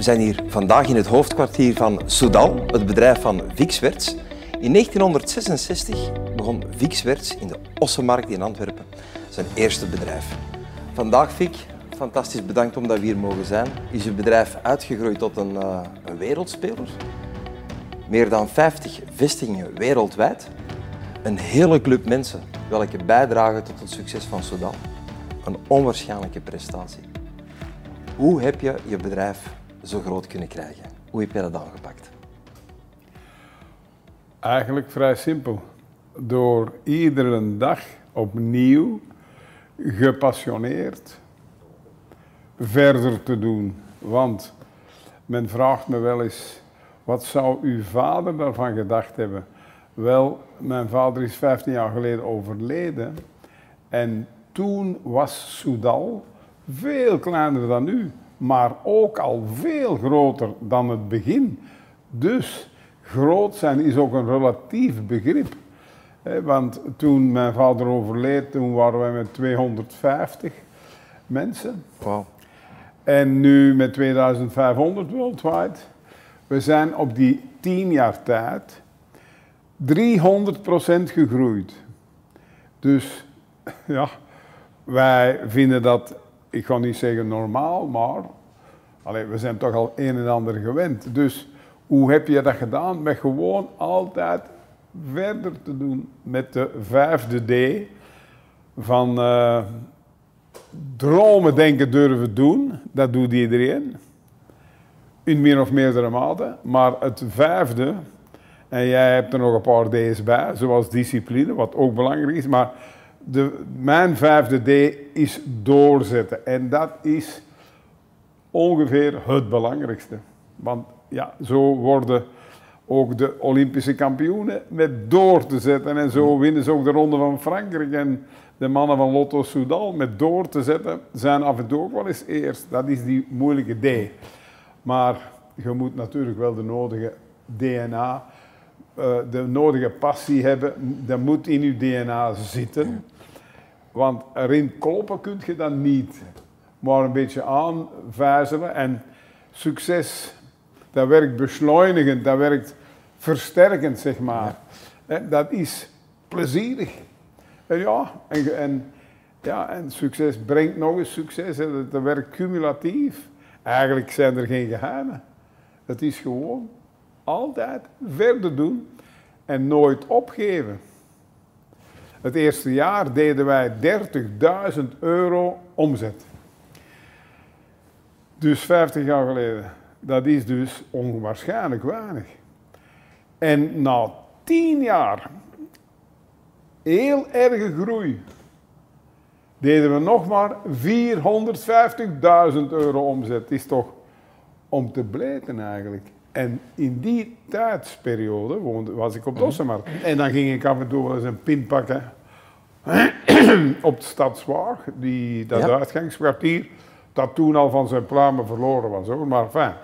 We zijn hier vandaag in het hoofdkwartier van Soudal, het bedrijf van Vixwerts. In 1966 begon Vixwerts in de Ossenmarkt in Antwerpen zijn eerste bedrijf. Vandaag, Vic, fantastisch bedankt omdat we hier mogen zijn. Is uw bedrijf uitgegroeid tot een, uh, een wereldspeler? Meer dan 50 vestigingen wereldwijd. Een hele club mensen welke bijdragen tot het succes van Soudal. Een onwaarschijnlijke prestatie. Hoe heb je je bedrijf zo groot kunnen krijgen? Hoe heb je dat aangepakt? Eigenlijk vrij simpel. Door iedere dag opnieuw gepassioneerd verder te doen. Want men vraagt me wel eens, wat zou uw vader daarvan gedacht hebben? Wel, mijn vader is 15 jaar geleden overleden. En toen was Soudal veel kleiner dan nu, maar ook al veel groter dan het begin. Dus groot zijn is ook een relatief begrip. Want toen mijn vader overleed, toen waren wij met 250 mensen. Wow. En nu met 2500 worldwide. We zijn op die 10 jaar tijd 300% gegroeid. Dus ja, wij vinden dat, ik ga niet zeggen normaal, maar we zijn toch al een en ander gewend. Dus hoe heb je dat gedaan? Met gewoon altijd verder te doen met de vijfde D van uh, dromen, denken, durven doen. Dat doet iedereen. In meer of meerdere mate. Maar het vijfde, en jij hebt er nog een paar D's bij, zoals discipline, wat ook belangrijk is. Maar de, mijn vijfde D is doorzetten. En dat is ongeveer het belangrijkste. Want ja, zo worden ook de Olympische kampioenen met door te zetten. En zo winnen ze ook de Ronde van Frankrijk. En de mannen van Lotto Soudal met door te zetten zijn af en toe ook wel eens eerst. Dat is die moeilijke D. Maar je moet natuurlijk wel de nodige DNA, uh, de nodige passie hebben. Dat moet in je DNA zitten. Want erin kloppen kun je dat niet. Maar een beetje aanvijzelen. En succes, dat werkt beschleunigend, dat werkt versterkend, zeg maar. Dat is plezierig. En ja, en, en, ja, en succes brengt nog eens succes. Dat werkt cumulatief. Eigenlijk zijn er geen geheimen. Het is gewoon altijd verder doen en nooit opgeven. Het eerste jaar deden wij 30.000 euro omzet. Dus 50 jaar geleden. Dat is dus onwaarschijnlijk weinig. En na 10 jaar heel erge groei deden we nog maar 450.000 euro omzet. Is toch om te blijten eigenlijk. En in die tijdsperiode woonde, was ik op Dossemarkt. En dan ging ik af en toe wel eens een pin pakken op de Stadswaag, die, dat ja. uitgangskwartier, dat toen al van zijn pluimen verloren was hoor, maar fijn.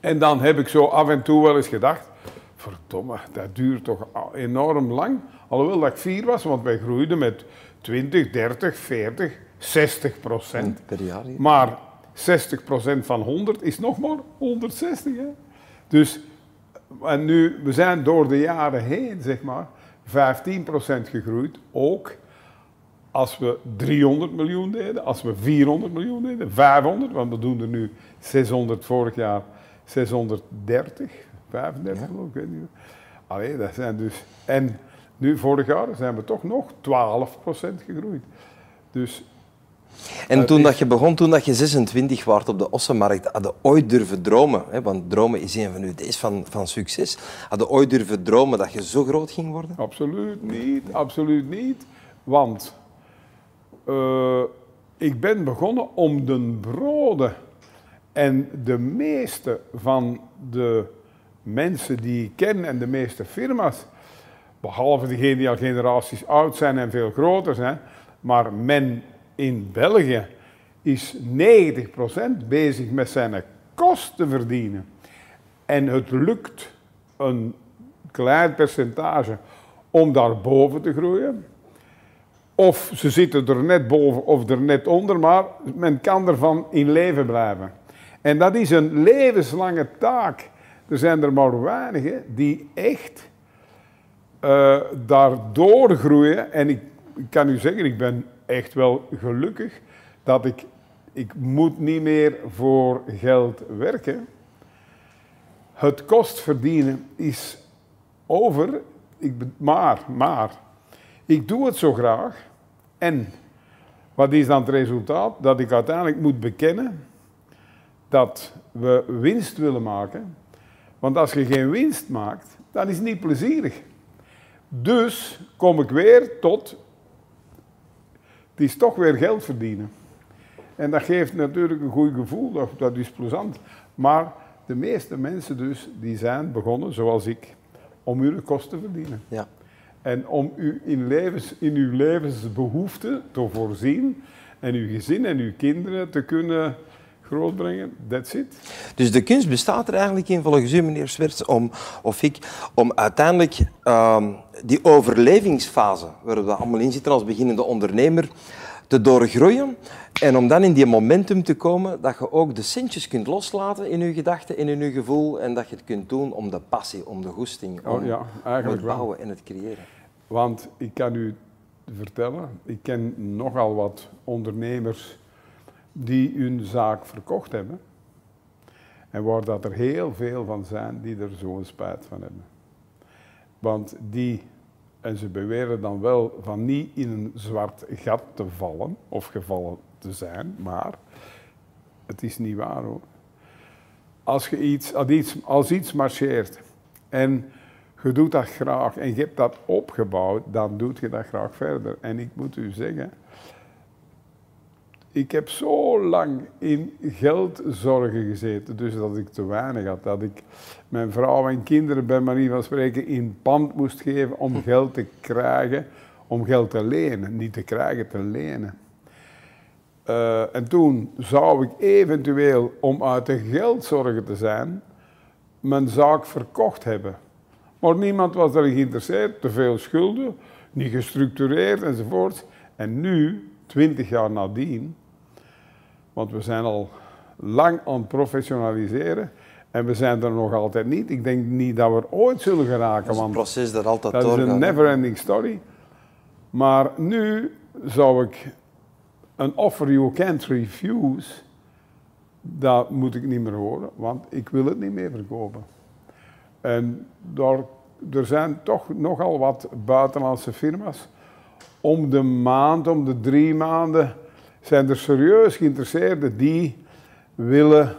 En dan heb ik zo af en toe wel eens gedacht, verdomme, dat duurt toch enorm lang. Alhoewel dat ik vier was, want wij groeiden met 20, 30, 40, 60 procent. Per jaar. Maar 60 procent van 100 is nog maar 160. Hè? Dus, en nu, we zijn door de jaren heen, zeg maar, 15 procent gegroeid. Ook als we 300 miljoen deden, als we 400 miljoen deden, 500, want we doen er nu 600 vorig jaar, 630, 35 ja. ik weet niet. Allee, dat zijn dus, en nu vorig jaar zijn we toch nog 12% gegroeid. Dus en toen dat je begon, toen dat je 26 was op de Ossenmarkt, had je ooit durven dromen, hè, want dromen is een van uw D's van, van succes, had je ooit durven dromen dat je zo groot ging worden? Absoluut niet, absoluut niet. Want uh, ik ben begonnen om de broden. En de meeste van de mensen die ik ken en de meeste firma's, behalve degenen die al generaties oud zijn en veel groter zijn, maar men in België is 90% bezig met zijn kosten verdienen. En het lukt een klein percentage om daarboven te groeien. Of ze zitten er net boven of er net onder, maar men kan ervan in leven blijven. En dat is een levenslange taak. Er zijn er maar weinigen die echt uh, daardoor groeien. En ik, ik kan u zeggen, ik ben echt wel gelukkig dat ik, ik moet niet meer voor geld werken. Het kost verdienen is over, ik, maar, maar, ik doe het zo graag. En wat is dan het resultaat? Dat ik uiteindelijk moet bekennen dat we winst willen maken. Want als je geen winst maakt, dan is het niet plezierig. Dus kom ik weer tot, het is toch weer geld verdienen. En dat geeft natuurlijk een goed gevoel, dat, dat is plezant. Maar de meeste mensen dus, die zijn begonnen, zoals ik, om hun kosten te verdienen. Ja. En om u in, levens, in uw levensbehoeften te voorzien en uw gezin en uw kinderen te kunnen grootbrengen. That's it. Dus de kunst bestaat er eigenlijk in, volgens u, meneer Swerts, om, of ik, om uiteindelijk ehm, die overlevingsfase, waar we allemaal in zitten als beginnende ondernemer, te doorgroeien. En om dan in die momentum te komen dat je ook de centjes kunt loslaten in je gedachten en in je gevoel. En dat je het kunt doen om de passie, om de goesting, oh, om, het bouwen en het creëren. Want ik kan u vertellen, ik ken nogal wat ondernemers die hun zaak verkocht hebben. En waar dat er heel veel van zijn die er zo'n spijt van hebben. Want die en ze beweren dan wel van niet in een zwart gat te vallen of gevallen te zijn, maar het is niet waar hoor. Als, je iets, als, iets, als iets marcheert en je doet dat graag en je hebt dat opgebouwd, dan doe je dat graag verder. En ik moet u zeggen, ik heb zo lang in geldzorgen gezeten, dus dat ik te weinig had. Dat ik mijn vrouw en kinderen bij manier van spreken in pand moest geven om geld te krijgen, om geld te lenen. Niet te krijgen, te lenen. Uh, en toen zou ik eventueel, om uit de geldzorgen te zijn, mijn zaak verkocht hebben. Maar niemand was erin geïnteresseerd, te veel schulden, niet gestructureerd enzovoort. En nu, twintig jaar nadien, want we zijn al lang aan het professionaliseren. En we zijn er nog altijd niet. Ik denk niet dat we er ooit zullen geraken. Dat is een proces dat altijd Dat is een never-ending story. Maar nu zou ik een offer you can't refuse, dat moet ik niet meer horen, want ik wil het niet meer verkopen. En daar, er zijn toch nogal wat buitenlandse firma's. Om de maand, om de drie maanden zijn er serieus geïnteresseerden die willen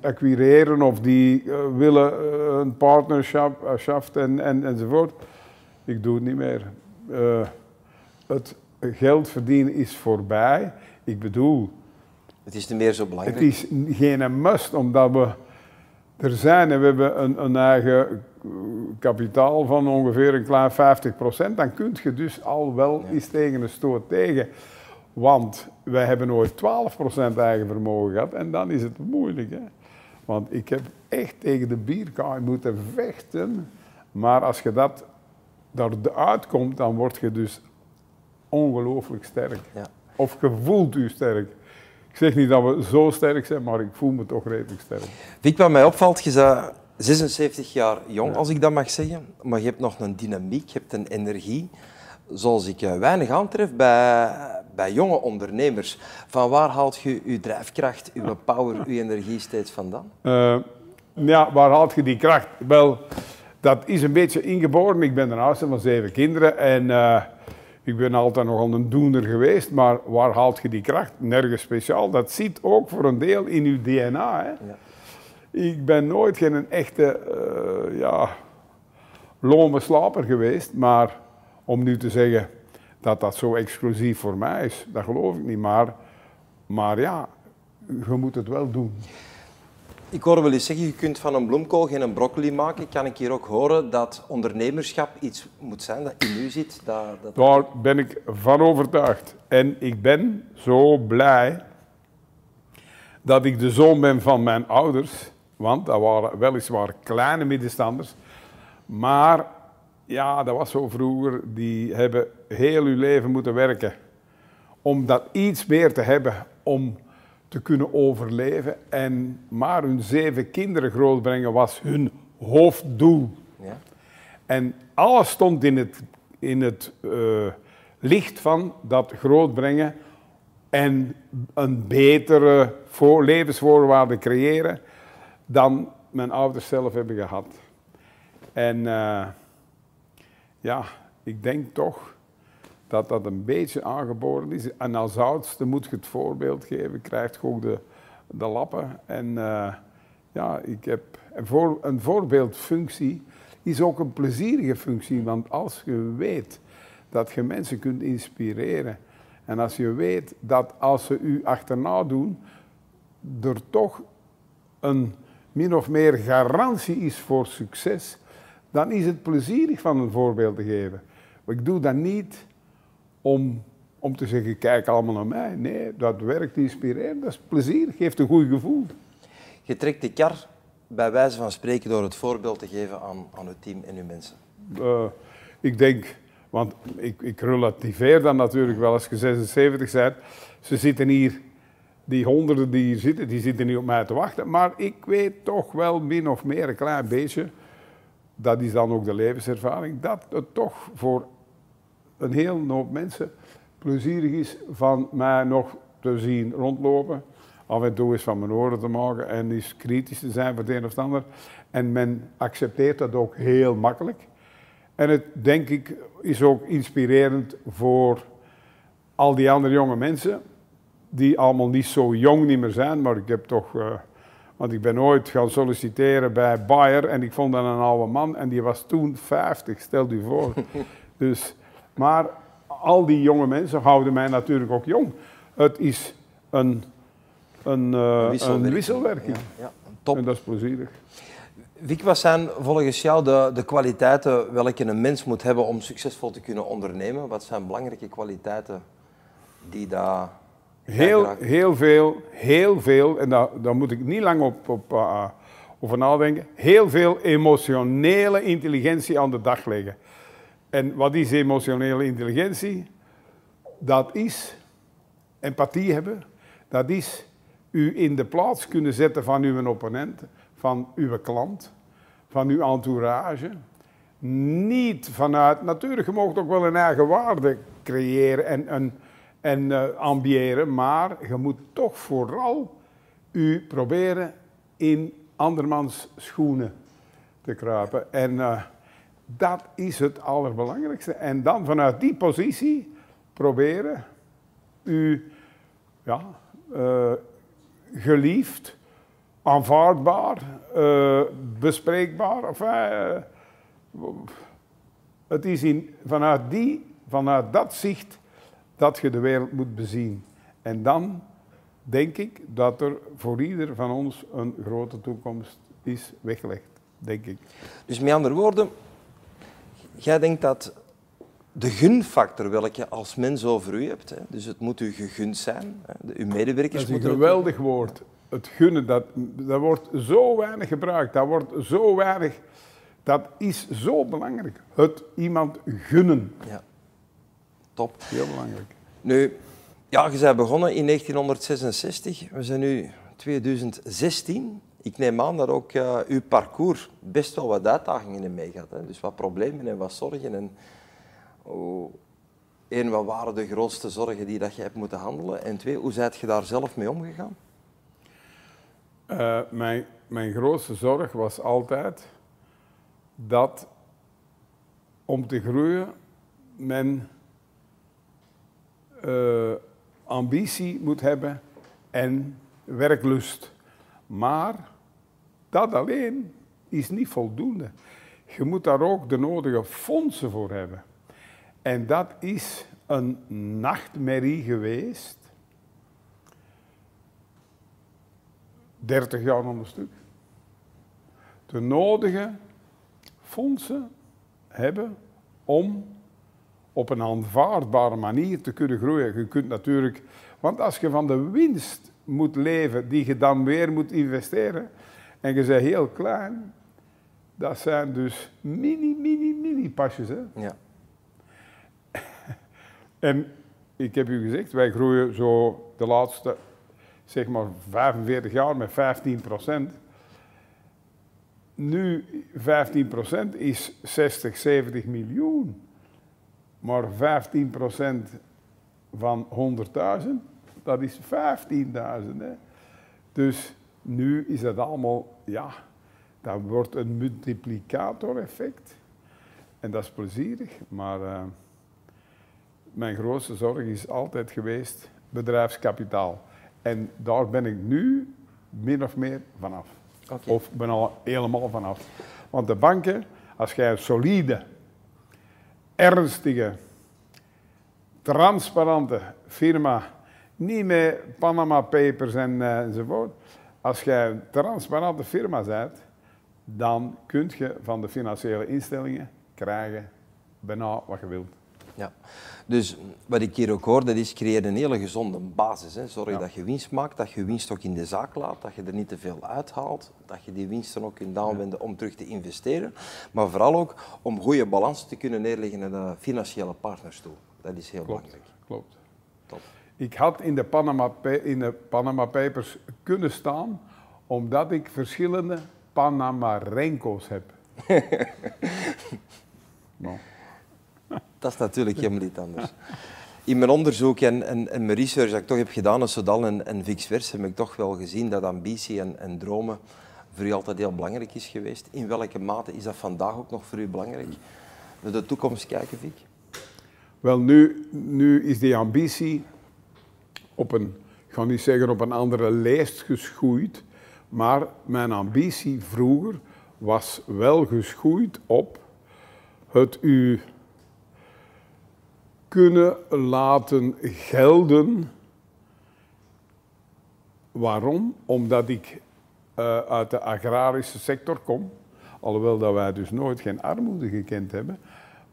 acquireren of die uh, willen uh, een partnerschap uh, en, en, enzovoort. Ik doe het niet meer. het geld verdienen is voorbij. Ik bedoel... Het is niet meer zo belangrijk. Het is geen must, omdat we er zijn en we hebben een, een eigen kapitaal van ongeveer een klein 50%, dan kun je dus al wel ja. eens tegen een stoot tegen. Want wij hebben ooit 12% eigen vermogen gehad en dan is het moeilijk. Hè? Want ik heb echt tegen de bierkaai moeten vechten. Maar als je dat eruit komt, dan word je dus ongelooflijk sterk. Ja. Of je voelt u sterk. Ik zeg niet dat we zo sterk zijn, maar ik voel me toch redelijk sterk. Weet wat mij opvalt? Je bent 76 jaar jong, als ik dat mag zeggen. Maar je hebt nog een dynamiek, je hebt een energie zoals ik eh, weinig aantref bij, bij jonge ondernemers. Van waar haalt je uw drijfkracht, uw power, uw energie steeds vandaan? Uh, ja, waar haalt je die kracht? Wel, dat is een beetje ingeboren. Ik ben de oudste van zeven kinderen en uh, ik ben altijd nogal een doener geweest. Maar waar haalt je die kracht? Nergens speciaal. Dat zit ook voor een deel in uw DNA. Hè? Ja. Ik ben nooit geen echte, uh, ja, lome slaper geweest, maar om nu te zeggen dat dat zo exclusief voor mij is, dat geloof ik niet. Maar, maar ja, je moet het wel doen. Ik hoor wel eens zeggen, je kunt van een bloemkool geen broccoli maken. Kan ik hier ook horen dat ondernemerschap iets moet zijn dat in u zit? Dat, dat... Daar ben ik van overtuigd. En ik ben zo blij dat ik de zoon ben van mijn ouders. Want dat waren weliswaar kleine middenstanders. Maar ja, dat was zo vroeger, die hebben heel hun leven moeten werken om dat iets meer te hebben, om te kunnen overleven. En maar hun zeven kinderen grootbrengen was hun hoofddoel. Ja. En alles stond in het, in het eh, licht van dat grootbrengen en een betere voor, levensvoorwaarden creëren dan mijn ouders zelf hebben gehad. En eh, ja, ik denk toch dat dat een beetje aangeboren is. En als oudste moet je het voorbeeld geven, krijgt ook de, de lappen. En eh, ja, ik heb een, voor, een voorbeeldfunctie is ook een plezierige functie, want als je weet dat je mensen kunt inspireren en als je weet dat als ze u achterna doen, er toch een min of meer garantie is voor succes, dan is het plezierig van een voorbeeld te geven. Ik doe dat niet om, om te zeggen, kijk allemaal naar mij. Nee, dat werkt inspirerend, dat is plezierig, geeft een goed gevoel. Je trekt de kar bij wijze van spreken door het voorbeeld te geven aan, aan uw team en uw mensen. Uh, ik denk, want ik, ik relativeer dan natuurlijk wel als je 76 bent. Ze zitten hier, die honderden die hier zitten, die zitten niet op mij te wachten. Maar ik weet toch wel min of meer een klein beetje, dat is dan ook de levenservaring, dat het toch voor een heel hoop mensen plezierig is van mij nog te zien rondlopen. Af en toe is van mijn oren te maken en is kritisch te zijn voor het een of ander. En men accepteert dat ook heel makkelijk. En het, denk ik, is ook inspirerend voor al die andere jonge mensen, die allemaal niet zo jong niet meer zijn, maar ik heb toch, uh, want ik ben ooit gaan solliciteren bij Bayer en ik vond dan een oude man en die was toen 50, stel u voor. dus, maar al die jonge mensen houden mij natuurlijk ook jong. Het is een, een, uh, wisselwerking. Een wisselwerking. Ja, ja, top. En dat is plezierig. Vic, wat zijn volgens jou de, de kwaliteiten welke een mens moet hebben om succesvol te kunnen ondernemen? Wat zijn belangrijke kwaliteiten die daar. Heel, heel veel, heel veel, en daar, daar moet ik niet lang op, op uh, over nadenken, heel veel emotionele intelligentie aan de dag leggen. En wat is emotionele intelligentie? Dat is empathie hebben, dat is u in de plaats kunnen zetten van uw opponent van uw klant, van uw entourage. Niet vanuit, natuurlijk, je mag ook wel een eigen waarde creëren en, en, uh, ambiëren, maar je moet toch vooral u proberen in andermans schoenen te kruipen. En uh, dat is het allerbelangrijkste. En dan vanuit die positie proberen u ja, uh, geliefd aanvaardbaar, uh, bespreekbaar. Enfin, uh, het is in, vanuit, die, vanuit dat zicht dat je de wereld moet bezien. En dan denk ik dat er voor ieder van ons een grote toekomst is weggelegd, denk ik. Dus met andere woorden, jij denkt dat de gunfactor welke je als mens over u hebt, hè, dus het moet u gegund zijn, hè, uw medewerkers moeten... Dat is een geweldig woord het gunnen, dat, dat wordt zo weinig gebruikt. Dat wordt zo weinig. Dat is zo belangrijk. Het iemand gunnen. Ja. Top. Heel belangrijk. Nu, ja, je bent begonnen in 1966. We zijn nu 2016. Ik neem aan dat ook uh, uw parcours best wel wat uitdagingen in mee gaat. Hè? Dus wat problemen en wat zorgen. En, oh, één, wat waren de grootste zorgen die dat je hebt moeten handelen? En twee, hoe zijt je daar zelf mee omgegaan? Uh, mijn, mijn grootste zorg was altijd dat om te groeien men uh, ambitie moet hebben en werklust. Maar dat alleen is niet voldoende. Je moet daar ook de nodige fondsen voor hebben. En dat is een nachtmerrie geweest 30 jaar een stuk. De nodige fondsen hebben om op een aanvaardbare manier te kunnen groeien. Je kunt natuurlijk, want als je van de winst moet leven die je dan weer moet investeren en je bent heel klein, dat zijn dus mini, mini, mini pasjes. Hè? Ja. en ik heb u gezegd, wij groeien zo de laatste zeg maar 45 jaar met 15 procent. Nu 15 procent is 60, 70 miljoen. Maar 15 procent van 100.000, dat is 15.000. Dus nu is dat allemaal, ja, dat wordt een multiplicator-effect. En dat is plezierig, maar uh, mijn grootste zorg is altijd geweest bedrijfskapitaal. En daar ben ik nu min of meer vanaf. Okay. Of ben al helemaal vanaf. Want de banken, als jij een solide, ernstige, transparante firma, niet met Panama Papers en, uh, enzovoort, als jij een transparante firma bent, dan kun je van de financiële instellingen krijgen bijna wat je wilt. Ja, dus wat ik hier ook hoor, dat is creëer een hele gezonde basis. Hè. Zorg dat je winst maakt, dat je winst ook in de zaak laat, dat je er niet te veel uithaalt, dat je die winsten ook kunt aanwenden om terug te investeren, maar vooral ook om goede balans te kunnen neerleggen naar de financiële partners toe. Dat is heel belangrijk. Klopt. Top. Ik had in de, Panama, in de Panama Papers kunnen staan, omdat ik verschillende Panama Renko's heb. no. Dat is natuurlijk helemaal niet anders. In mijn onderzoek en, en, en, mijn research dat ik toch heb gedaan in Sodal en, en Vix heb ik toch wel gezien dat ambitie en, en dromen voor u altijd heel belangrijk is geweest. In welke mate is dat vandaag ook nog voor u belangrijk? We de toekomst kijken, Vic? Wel, nu, nu is die ambitie op een, ik ga niet zeggen op een andere lijst geschoeid, maar mijn ambitie vroeger was wel geschoeid op het u kunnen laten gelden. Waarom? Omdat ik uh, uit de agrarische sector kom, alhoewel dat wij dus nooit geen armoede gekend hebben,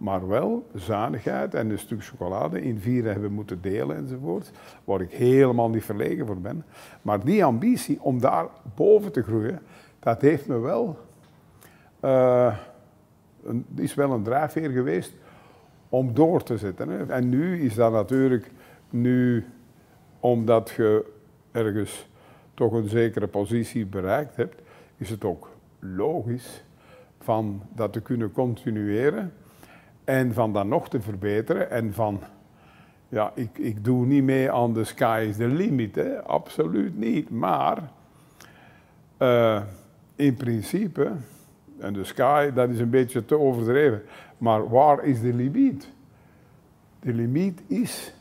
maar wel zuinigheid en een stuk chocolade in vieren hebben moeten delen enzovoort, waar ik helemaal niet verlegen voor ben. Maar die ambitie om daar boven te groeien, dat heeft me wel, uh, is wel een drijfveer geweest om door te zetten. Hè. En nu is dat natuurlijk, nu omdat je ergens toch een zekere positie bereikt hebt, is het ook logisch van dat te kunnen continueren en van dat nog te verbeteren en van, ja, ik, ik doe niet mee aan de sky is the limit, hè. absoluut niet, maar uh, in principe en de sky, dat is een beetje te overdreven. Maar waar is de limiet? De limiet is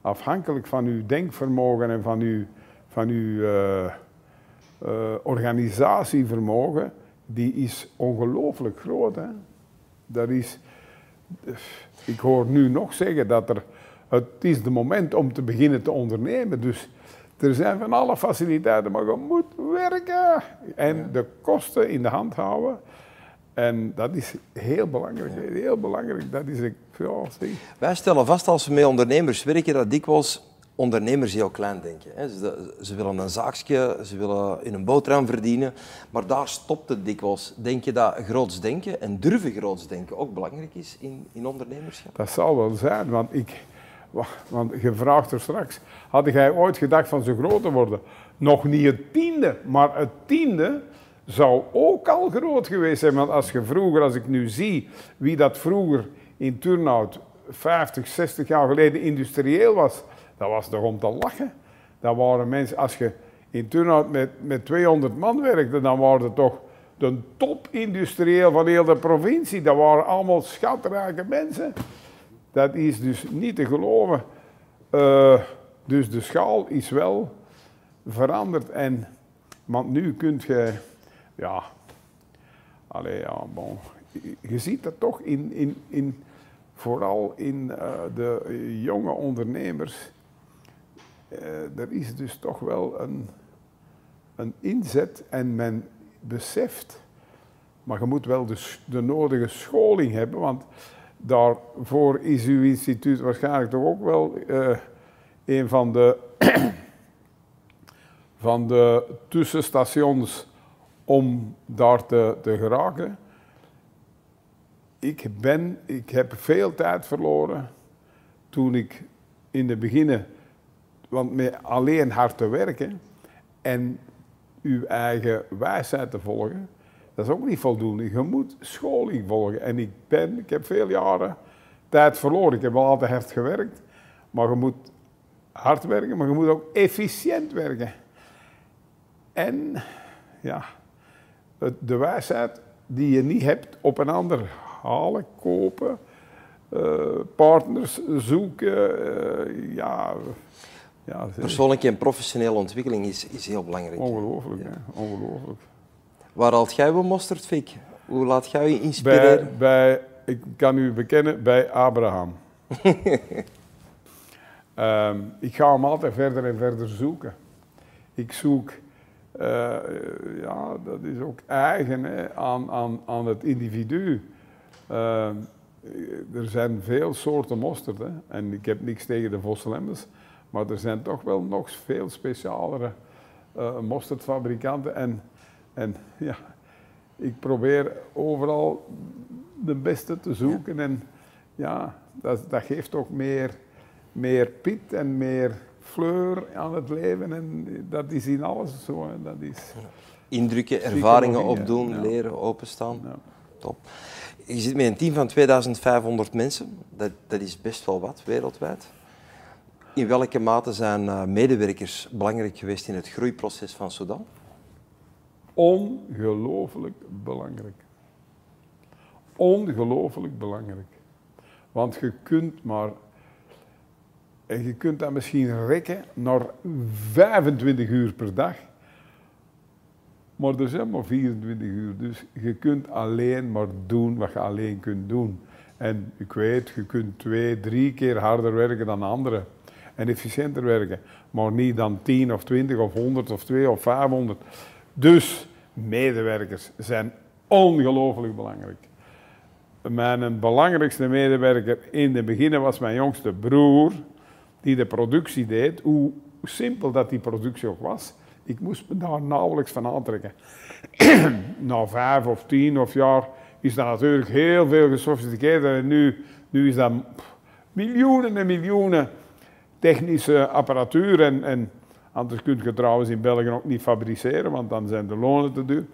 afhankelijk van uw denkvermogen en van uw, van uw uh, uh, organisatievermogen, die is ongelooflijk groot. Hè? Dat is, ik hoor nu nog zeggen dat er, het is de moment om te beginnen te ondernemen. Dus er zijn van alle faciliteiten, maar je moet werken en de kosten in de hand houden. En dat is heel belangrijk. Heel belangrijk. Dat is een, ja, Wij stellen vast als we met ondernemers werken dat dikwijls ondernemers heel klein denken. Ze, ze, willen een zaakje, ze willen in een boterham verdienen, maar daar stopt het dikwijls. Denk je dat groots denken en durven groots denken ook belangrijk is in, in ondernemerschap? Dat zal wel zijn, want ik, want je vraagt er straks, had jij ooit gedacht van zo groot te worden? Nog niet het tiende, maar het tiende zou ook al groot geweest zijn. Want als je vroeger, als ik nu zie wie dat vroeger in Turnhout 50, 60 jaar geleden industrieel was, dat was toch om te lachen. Dat waren mensen, als je in Turnhout met, met 200 man werkte, dan waren het toch de topindustrieel van heel de provincie. Dat waren allemaal schatrijke mensen. Dat is dus niet te geloven. Uh, dus de schaal is wel veranderd. En, want nu kunt je, ja, allee, ja, bon. Je ziet dat toch in, in, in vooral in uh, de jonge ondernemers. Uh, er is dus toch wel een, een inzet en men beseft, maar je moet wel de, de nodige scholing hebben, want daarvoor is uw instituut waarschijnlijk toch ook wel uh, een van de, van de tussenstations om daar te, te geraken. Ik, ben, ik heb veel tijd verloren toen ik in de beginnen want met alleen hard te werken en uw eigen wijsheid te volgen, dat is ook niet voldoende. Je moet scholing volgen. En ik, ben, ik heb veel jaren tijd verloren. Ik heb wel altijd hard gewerkt. Maar je moet hard werken, maar je moet ook efficiënt werken. En ja, de wijsheid die je niet hebt op een ander halen, kopen, uh, partners zoeken. Uh, ja, ja, Persoonlijke en professionele ontwikkeling is, is heel belangrijk. Ongelooflijk, ja. ongelooflijk. Waar haalt jij wel mosterd, Fik? Hoe laat jij je inspireren? Bij, bij, ik kan u bekennen, bij Abraham. um, ik ga hem altijd verder en verder zoeken. Ik zoek, uh, ja, dat is ook eigen hè, aan, aan, aan het individu. Uh, er zijn veel soorten mosterd. Hè, en ik heb niks tegen de Vosselemmers. Maar er zijn toch wel nog veel specialere uh, mosterdfabrikanten. En, en ja, ik probeer overal de beste te zoeken. En ja, dat, dat geeft ook meer, meer pit en meer fleur aan het leven. En dat is in alles zo. Dat is Indrukken, ervaringen opdoen, leren, openstaan. Ja. Top. Je zit met een team van 2500 mensen. Dat, dat is best wel wat wereldwijd. In welke mate zijn eh, medewerkers belangrijk geweest in het groeiproces van Sudan? Ongelooflijk belangrijk. Ongelooflijk belangrijk. Want je kunt maar. En je kunt dat misschien rekken naar 25 uur per dag. Maar er zijn maar 24 uur. Dus je kunt alleen maar doen wat je alleen kunt doen. En ik weet, je kunt twee, drie keer harder werken dan anderen en efficiënter werken. Maar niet dan 10 of 20 of 100 of 2 of 500. Dus medewerkers zijn ongelooflijk belangrijk. Mijn belangrijkste medewerker in het begin was mijn jongste broer, die de productie deed. Hoe simpel dat die productie ook was, ik moest me daar nauwelijks van aantrekken. Na vijf of tien of jaar is dat natuurlijk heel veel gesofisticeerder en nu, nu is dat miljoenen en miljoenen technische apparatuur. En, en anders kun je trouwens in België ook niet fabriceren, want dan zijn de lonen te duur.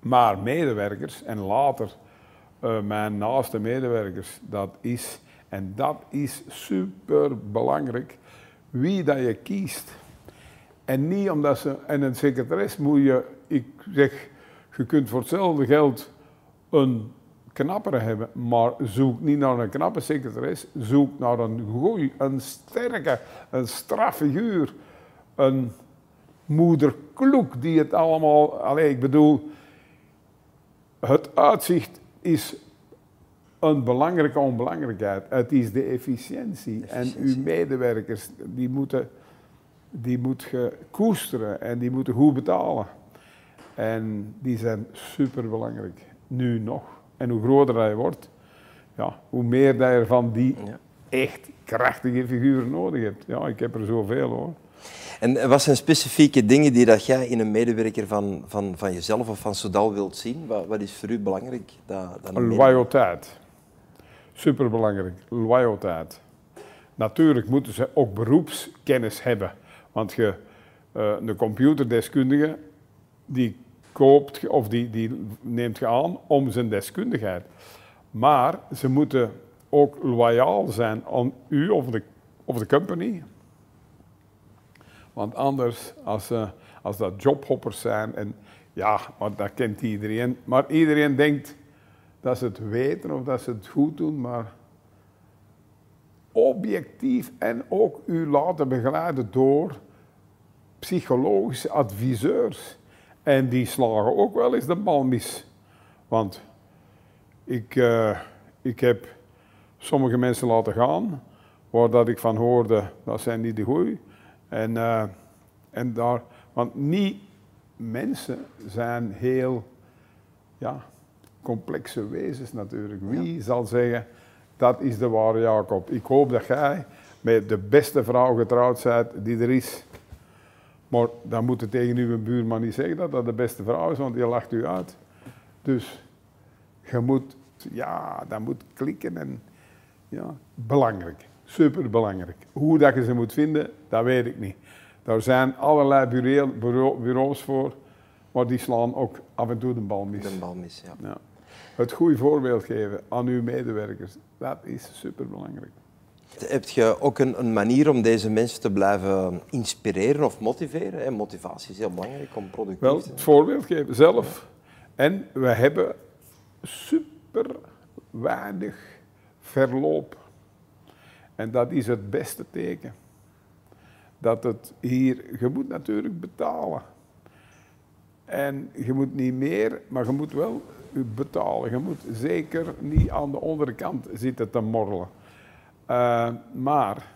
Maar medewerkers en later uh, mijn naaste medewerkers, dat is, en dat is super belangrijk, wie dat je kiest. En niet omdat ze, en een secretaris moet je, ik zeg, je kunt voor hetzelfde geld een knappere hebben, maar zoek niet naar een knappe secretaris, zoek naar een goeie, een sterke, een straffiguur, een moederkloek die het allemaal, alleen ik bedoel, het uitzicht is een belangrijke onbelangrijkheid. Het is de efficiëntie. En uw medewerkers, die moeten, die moet je koesteren en die moeten goed betalen. En die zijn superbelangrijk, nu nog. En hoe groter hij wordt, ja, hoe meer dat je van die echt krachtige figuren nodig hebt. Ja, ik heb er zoveel hoor. En wat zijn specifieke dingen die dat jij in een medewerker van, van, van jezelf of van Sodal wilt zien? Wat, wat is voor u belangrijk? Dat, dat Loyaliteit. Superbelangrijk. Loyaliteit. Natuurlijk moeten ze ook beroepskennis hebben. Want je, uh, een computerdeskundige die koopt of die, die neemt je aan om zijn deskundigheid. Maar ze moeten ook loyaal zijn aan u of de, of de company. Want anders, als, uh, als dat jobhoppers zijn, en ja, maar dat kent iedereen. Maar iedereen denkt dat ze het weten of dat ze het goed doen, maar objectief en ook u laten begeleiden door psychologische adviseurs. En die slagen ook wel eens de bal mis. Want ik, uh, ik heb sommige mensen laten gaan, waar dat ik van hoorde, dat zijn niet de goeie. En, uh, en daar, want niet mensen zijn heel ja, complexe wezens natuurlijk. Wie zal zeggen, dat is de ware Jacob. Ik hoop dat jij met de beste vrouw getrouwd bent die er is. Maar dan moet je tegen uw buurman niet zeggen dat dat de beste vrouw is, want die lacht u uit. Dus je moet, ja, dat moet klikken en ja, belangrijk. super belangrijk. Hoe dat je ze moet vinden, dat weet ik niet. Daar zijn allerlei bureau, bureaus voor, maar die slaan ook af en toe de bal mis. De bal mis, ja. ja. Het goede voorbeeld geven aan uw medewerkers, dat is super belangrijk. Heb je ook een, een, manier om deze mensen te blijven inspireren of motiveren? Motivatie is heel belangrijk om productief Wel, te zijn. het voorbeeld geven zelf. En we hebben super weinig verloop. En dat is het beste teken. Dat het hier, je moet natuurlijk betalen. En je moet niet meer, maar je moet wel betalen. Je moet zeker niet aan de onderkant zitten te morrelen. Uh, maar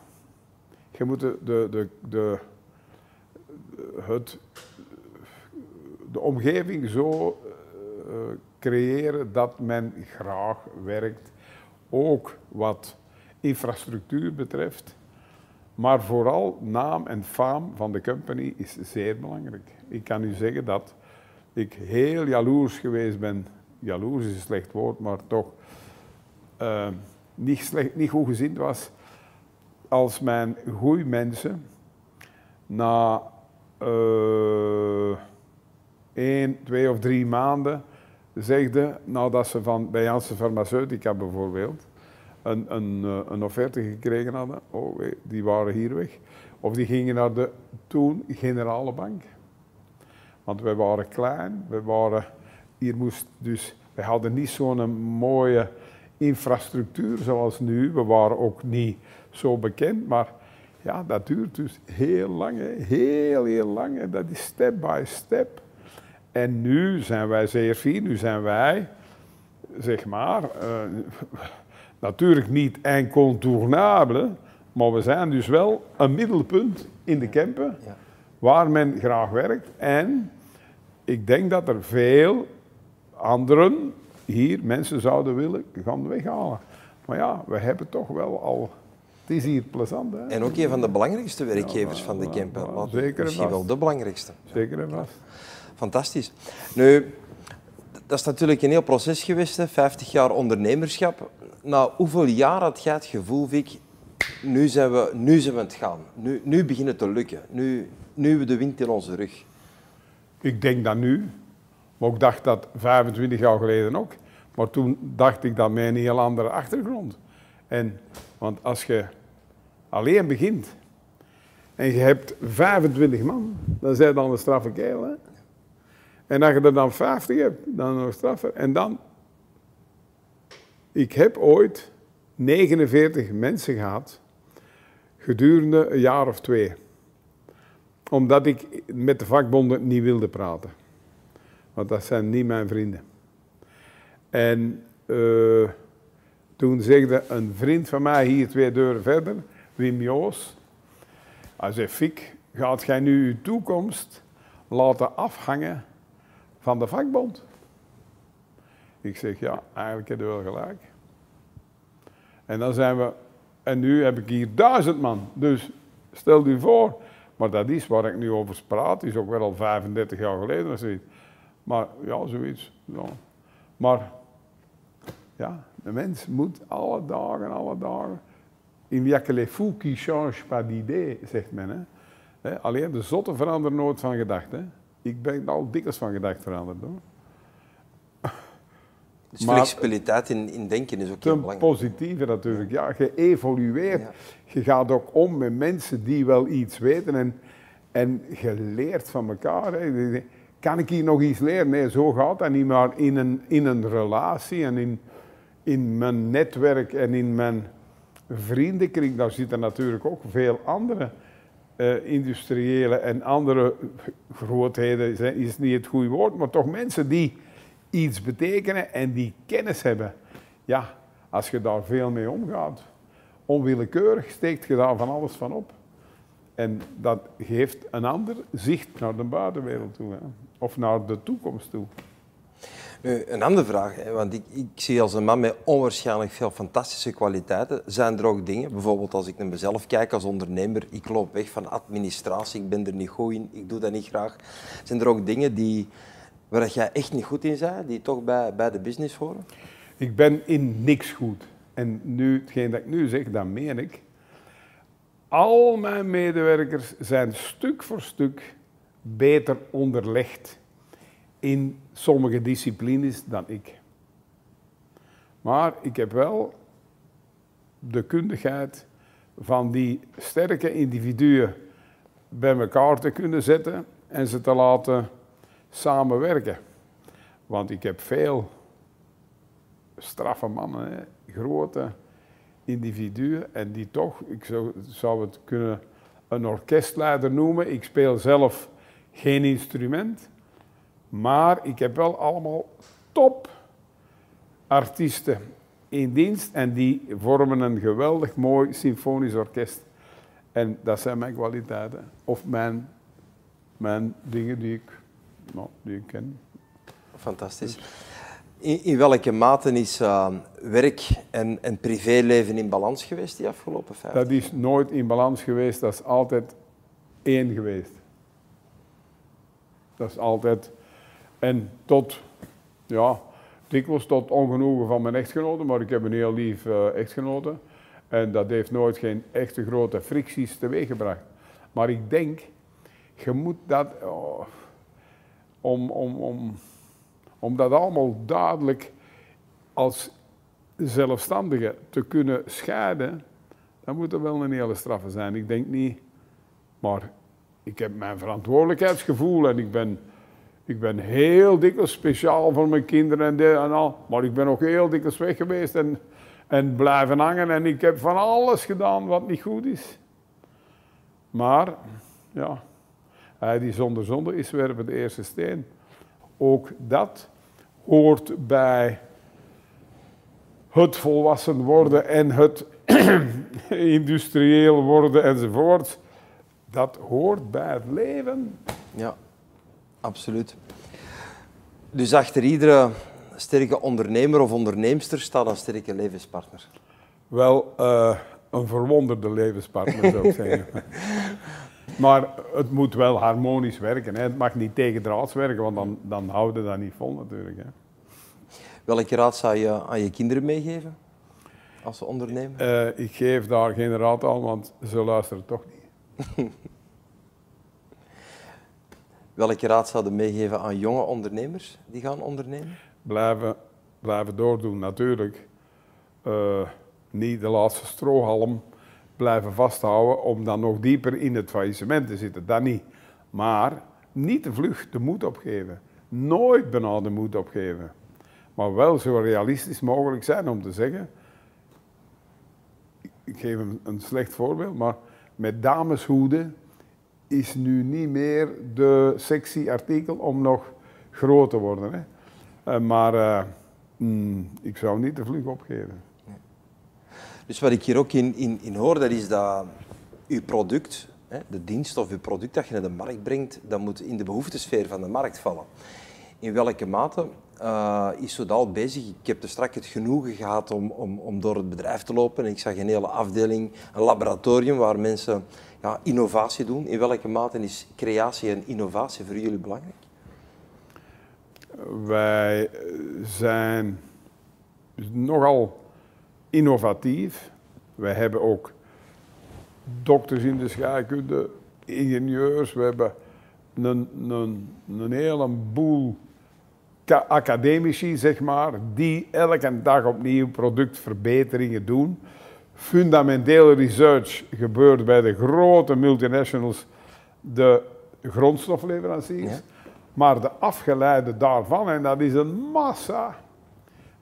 je moet de, de, de, het, de omgeving zo uh, creëren dat men graag werkt. Ook wat infrastructuur betreft. Maar vooral naam en faam van de company is zeer belangrijk. Ik kan u zeggen dat ik heel jaloers geweest ben. Jaloers is een slecht woord, maar toch uh, niet, slecht, niet goed gezind was. Als mijn goede mensen na uh, één, twee of drie maanden zegden, nadat ze van bij Farmaceutica bijvoorbeeld een, een, eh, een offerte gekregen hadden, oh, die waren hier weg. Of die gingen naar de toen Generale Bank. Want wij waren klein, we waren, hier moest dus, we hadden niet zo'n mooie infrastructuur zoals nu. We waren ook niet zo bekend, maar ja, dat duurt dus heel lang, heel, heel lang. Dat is step by step. En nu zijn wij zeer fier, nu zijn wij, zeg maar, uh, natuurlijk niet incontournable, maar we zijn dus wel een middelpunt in de Kempen ja. waar men graag werkt. En ik denk dat er veel anderen hier mensen zouden willen gaan weghalen. Maar ja, we hebben toch wel al. Het is hier plezant. Hè? En ook een van de belangrijkste werkgevers ja, van de Kempen. Ja, zeker Misschien wel de belangrijkste. Zeker en vast. Fantastisch. Nu, dat is natuurlijk een heel proces geweest, hè? 50 jaar ondernemerschap. Na hoeveel jaar had jij het gevoel, Vic, nu zijn we, nu zijn we aan het gaan. Nu, nu begint het te lukken. Nu, nu hebben we de wind in onze rug. Ik denk dat nu. Maar ik dacht dat 25 jaar geleden ook. Maar toen dacht ik dat met een heel andere achtergrond. En, want als je alleen begint en je hebt 25 man, dan zijn dan een straffe kerel. Hè? En als je er dan 50 hebt, dan nog straffer. En dan, ik heb ooit 49 mensen gehad gedurende een jaar of twee. Omdat ik met de vakbonden niet wilde praten. Want dat zijn niet mijn vrienden. En uh, toen zegde een vriend van mij hier twee deuren verder, Wim Joos. Hij zei, Fik, gaat jij nu je toekomst laten afhangen van de vakbond? Ik zeg, ja, eigenlijk heb je wel gelijk. En dan zijn we, en nu heb ik hier duizend man. Dus stel je voor, maar dat is waar ik nu over praat, is ook wel al 35 jaar geleden of zoiets. Maar ja, zoiets. Ja. Maar ja, de mens moet alle dagen, alle dagen. In y a que les fous qui changent pas d'idée, zegt men. Hè. Alleen de zotte veranderen nooit van gedachten. Ik ben al dikwijls van gedacht veranderd hoor. Dus maar, flexibiliteit in, in denken is ook heel belangrijk. positieve natuurlijk. Ja, je evolueert. Je gaat ook om met mensen die wel iets weten en, en je leert van elkaar. Hè. Kan ik hier nog iets leren? Nee, zo gaat dat niet. Maar in een, in een relatie en in, in mijn netwerk en in mijn vriendenkring, daar zitten natuurlijk ook veel andere uh, industriële en andere grootheden, is niet het goede woord, maar toch mensen die iets betekenen en die kennis hebben. Ja, als je daar veel mee omgaat, onwillekeurig steekt je daar van alles van op. En dat geeft een ander zicht naar de buitenwereld toe, hè? Of naar de toekomst toe. Nu, een andere vraag, hè, want ik, ik zie als een man met onwaarschijnlijk veel fantastische kwaliteiten. Zijn er ook dingen, bijvoorbeeld als ik naar mezelf kijk als ondernemer, ik loop weg van administratie, ik ben er niet goed in, ik doe dat niet graag. Zijn er ook dingen die, waar jij echt niet goed in bent, die toch bij, bij de business horen? Ik ben in niks goed. En nu, hetgeen dat ik nu zeg, dat meen ik. Al mijn medewerkers zijn stuk voor stuk beter onderlegd in sommige disciplines dan ik. Maar ik heb wel de kundigheid van die sterke individuen bij elkaar te kunnen zetten en ze te laten samenwerken. Want ik heb veel straffe mannen, grote individuen, en die toch, ik zou, zou het kunnen een orkestleider noemen. Ik speel zelf geen instrument, maar ik heb wel allemaal top artiesten in dienst en die vormen een geweldig mooi symfonisch orkest. En dat zijn mijn kwaliteiten. Of mijn, mijn dingen die ik, nou, die ik ken. Fantastisch. In, in welke mate is uh, werk en, en privéleven in balans geweest die afgelopen vijf Dat is nooit in balans geweest, dat is altijd één geweest. Dat is altijd. En tot, ja, dikwijls tot ongenoegen van mijn echtgenote, maar ik heb een heel lief uh, echtgenote. En dat heeft nooit geen echte grote fricties teweeggebracht. Maar ik denk, je moet dat, oh, om, om, om, om dat allemaal duidelijk als zelfstandige te kunnen scheiden, dan moet er wel een hele straffe zijn. Ik denk niet, maar ik heb mijn verantwoordelijkheidsgevoel en ik ben, ik ben heel dikwijls speciaal voor mijn kinderen en, de, en al. Maar ik ben ook heel dikwijls weg geweest en, en blijven hangen en ik heb van alles gedaan wat niet goed is. Maar, ja, hij die zonder zonde is werpen de eerste steen. Ook dat hoort bij het volwassen worden en het industrieel worden enzovoort. Dat hoort bij het leven. Ja, absoluut. Dus achter iedere sterke ondernemer of onderneemster staat een sterke levenspartner. Wel, uh, een verwonderde levenspartner zou ik zeggen. Maar het moet wel harmonisch werken. Hè. Het mag niet tegendraads werken, want dan, dan houden dat niet vol natuurlijk. Hè. Welke raad zou je aan je kinderen meegeven als ze ondernemen? Uh, ik geef daar geen raad aan, want ze luisteren toch niet. Welke raad zou je meegeven aan jonge ondernemers die gaan ondernemen? Blijven, blijven doordoen, natuurlijk. Uh, niet de laatste strohalm blijven vasthouden om dan nog dieper in het faillissement te zitten. Dat niet. Maar niet te vlug de moed opgeven. Nooit bijna de moed opgeven. Maar wel zo realistisch mogelijk zijn om te zeggen. Ik geef een slecht voorbeeld, maar met dameshoeden is nu niet meer de sexy artikel om nog groot te worden. Hè. Uh, maar uh, mm, ik zou niet te vlug opgeven. Dus wat ik hier ook in, in, in hoor, dat is dat uw product, hè, de dienst of uw product dat je naar de markt brengt, dat moet in de behoeftesfeer van de markt vallen. In welke mate uh, is Sodal bezig? Ik heb er straks het genoegen gehad om, om, om door het bedrijf te lopen. En ik zag een hele afdeling, een laboratorium waar mensen ja, innovatie doen. In welke mate is creatie en innovatie voor jullie belangrijk? Wij zijn nogal innovatief. Wij hebben ook dokters in de scheikunde, ingenieurs. We hebben een, een, een hele boel academici, zeg maar, die elke dag opnieuw productverbeteringen doen. Fundamentele research gebeurt bij de grote multinationals, de grondstofleveranciers. Maar de afgeleide daarvan, en dat is een massa,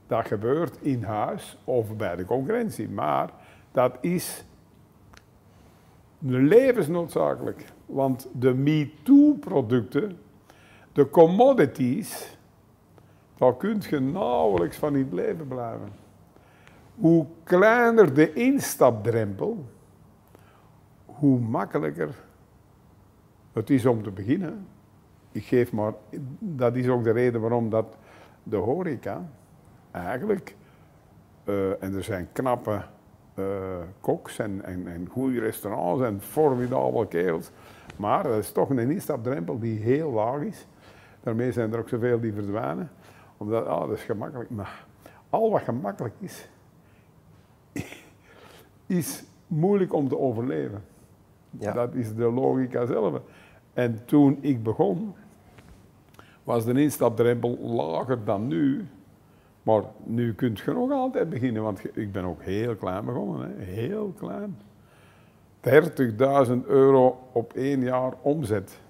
dat gebeurt in huis of bij de concurrentie. Maar dat is levensnoodzakelijk. Want de MeToo-producten, de commodities, daar kun je nauwelijks van in het leven blijven. Hoe kleiner de instapdrempel, hoe makkelijker het is om te beginnen. Ik geef maar, dat is ook de reden waarom dat de horeca eigenlijk, uh, en er zijn knappe uh, koks en, en, en goede restaurants en formidabele kerels, maar dat is toch een instapdrempel die heel laag is. Daarmee zijn er ook zoveel die verdwijnen, omdat, ah, dat is gemakkelijk. Maar al wat gemakkelijk is, is moeilijk om te overleven. Ja. Dat is de logica zelf. En toen ik begon, was de instapdrempel lager dan nu. Maar nu kunt je nog altijd beginnen, want ik ben ook heel klein begonnen. Hè. Heel klein. 30.000 euro op één jaar omzet.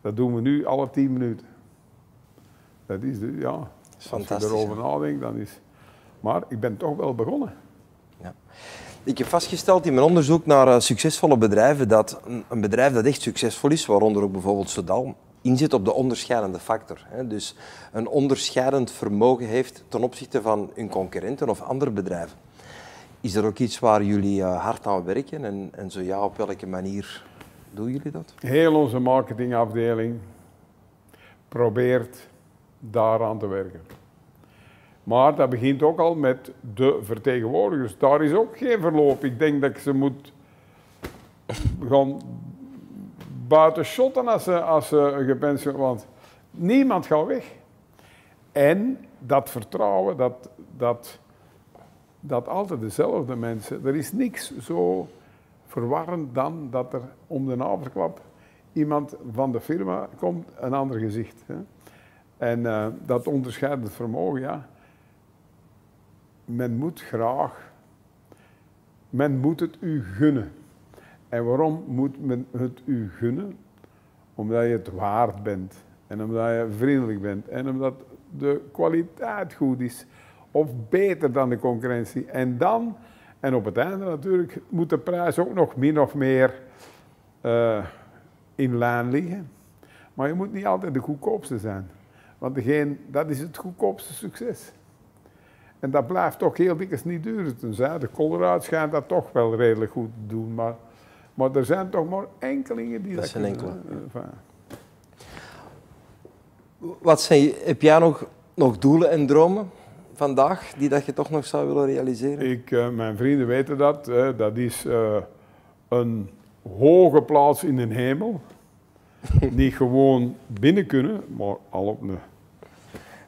Dat doen we nu alle 10 minuten. Dat is, de, ja, als je erover nadenkt, dan is... Maar ik ben toch wel begonnen. Ja. Ik heb vastgesteld in mijn onderzoek naar eh, succesvolle bedrijven dat een bedrijf dat echt succesvol is, waaronder ook bijvoorbeeld Sodal, inzet op de onderscheidende factor. Dus een onderscheidend vermogen heeft ten opzichte van hun concurrenten of andere bedrijven. Is er ook iets waar jullie eh, hard aan werken en, en zo ja, op welke manier doen jullie dat? Heel onze marketingafdeling probeert daaraan te werken. Maar dat begint ook al met de vertegenwoordigers. Daar is ook geen verloop. Ik denk dat ze moet gaan buiten shotten als ze, als ze gepensioneerd Want niemand gaat weg. En dat vertrouwen, dat, dat, dat altijd dezelfde mensen. Er is niks zo verwarrend dan dat er om de navelklap iemand van de firma komt, een ander gezicht. Hè. En uh, dat onderscheidend vermogen, ja. Men moet graag, men moet het u gunnen. En waarom moet men het u gunnen? Omdat je het waard bent. En omdat je vriendelijk bent. En omdat de kwaliteit goed is. Of beter dan de concurrentie. En dan, en op het einde natuurlijk, moet de prijs ook nog min of meer uh, in lijn liggen. Maar je moet niet altijd de goedkoopste zijn. Want degene, dat is het goedkoopste succes. En dat blijft toch heel dikwijls niet duren. Tenzij de Colorado schijnt dat toch wel redelijk goed te doen. Maar, maar er zijn toch maar enkelingen die dat, dat zijn enkele. Uh, Wat zijn, heb jij nog, nog doelen en dromen vandaag die dat je toch nog zou willen realiseren? Ik, uh, mijn vrienden weten dat. dat is uh, een hoge plaats in de hemel. Niet gewoon binnen kunnen, maar al op een.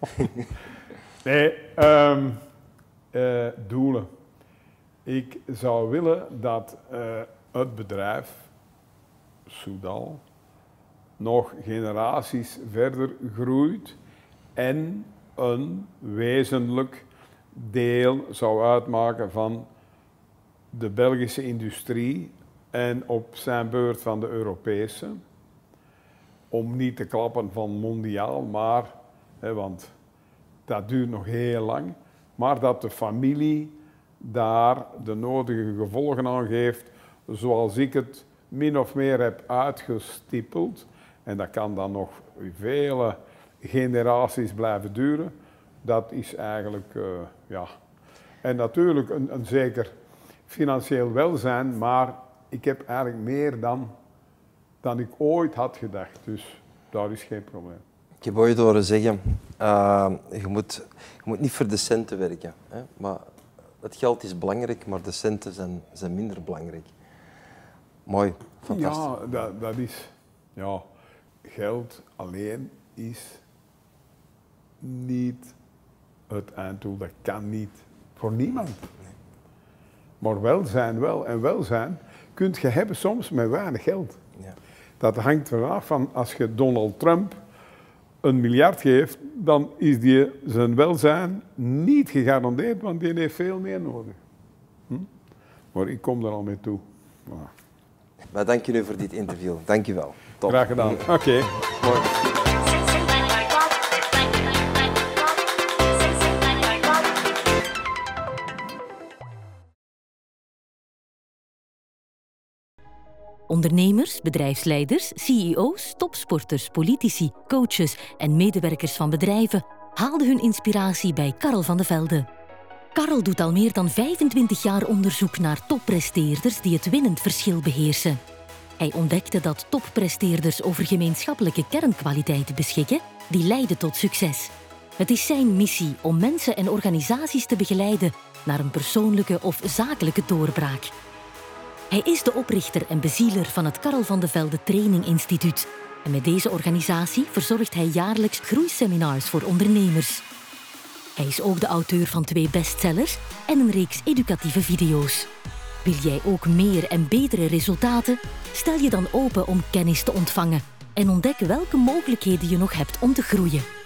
nee, um, uh, doelen. Ik zou willen dat uh, het bedrijf, Soudal, nog generaties verder groeit en een wezenlijk deel zou uitmaken van de Belgische industrie en op zijn beurt van de Europese om niet te klappen van mondiaal, maar, want dat duurt nog heel lang, maar dat de familie daar de nodige gevolgen aan geeft, zoals ik het min of meer heb uitgestippeld. En dat kan dan nog vele generaties blijven duren. Dat is eigenlijk, uh, ja. En natuurlijk een, een zeker financieel welzijn, maar ik heb eigenlijk meer dan dan ik ooit had gedacht. Dus daar is geen probleem. Ik heb ooit horen zeggen, uh, je, moet, je moet niet voor de centen werken. Hè? Maar het geld is belangrijk, maar de centen zijn, zijn minder belangrijk. Mooi, fantastisch. Ja, dat, dat is... Ja, geld alleen is niet het einddoel. Dat kan niet voor niemand. Maar welzijn wel. En welzijn kun je hebben soms met weinig geld. Ja. Dat hangt vanaf van als je Donald Trump een miljard geeft, dan is die zijn welzijn niet gegarandeerd, want die heeft veel meer nodig. Hm? Maar ik kom er al mee toe. Voilà. Maar dank nu voor dit interview. Dank je wel. Graag gedaan. Oké. Mooi. Ondernemers, bedrijfsleiders, CEO's, topsporters, politici, coaches en medewerkers van bedrijven haalden hun inspiratie bij Karel van de Velde. Karel doet al meer dan 25 jaar onderzoek naar toppresteerders die het winnend verschil beheersen. Hij ontdekte dat toppresteerders over gemeenschappelijke kernkwaliteiten beschikken die leiden tot succes. Het is zijn missie om mensen en organisaties te begeleiden naar een persoonlijke of zakelijke doorbraak. Hij is de oprichter en bezieler van het Karel van de Velde Training Instituut. En met deze organisatie verzorgt hij jaarlijks groeiseminars voor ondernemers. Hij is ook de auteur van twee bestsellers en een reeks educatieve video's. Wil jij ook meer en betere resultaten? Stel je dan open om kennis te ontvangen en ontdek welke mogelijkheden je nog hebt om te groeien.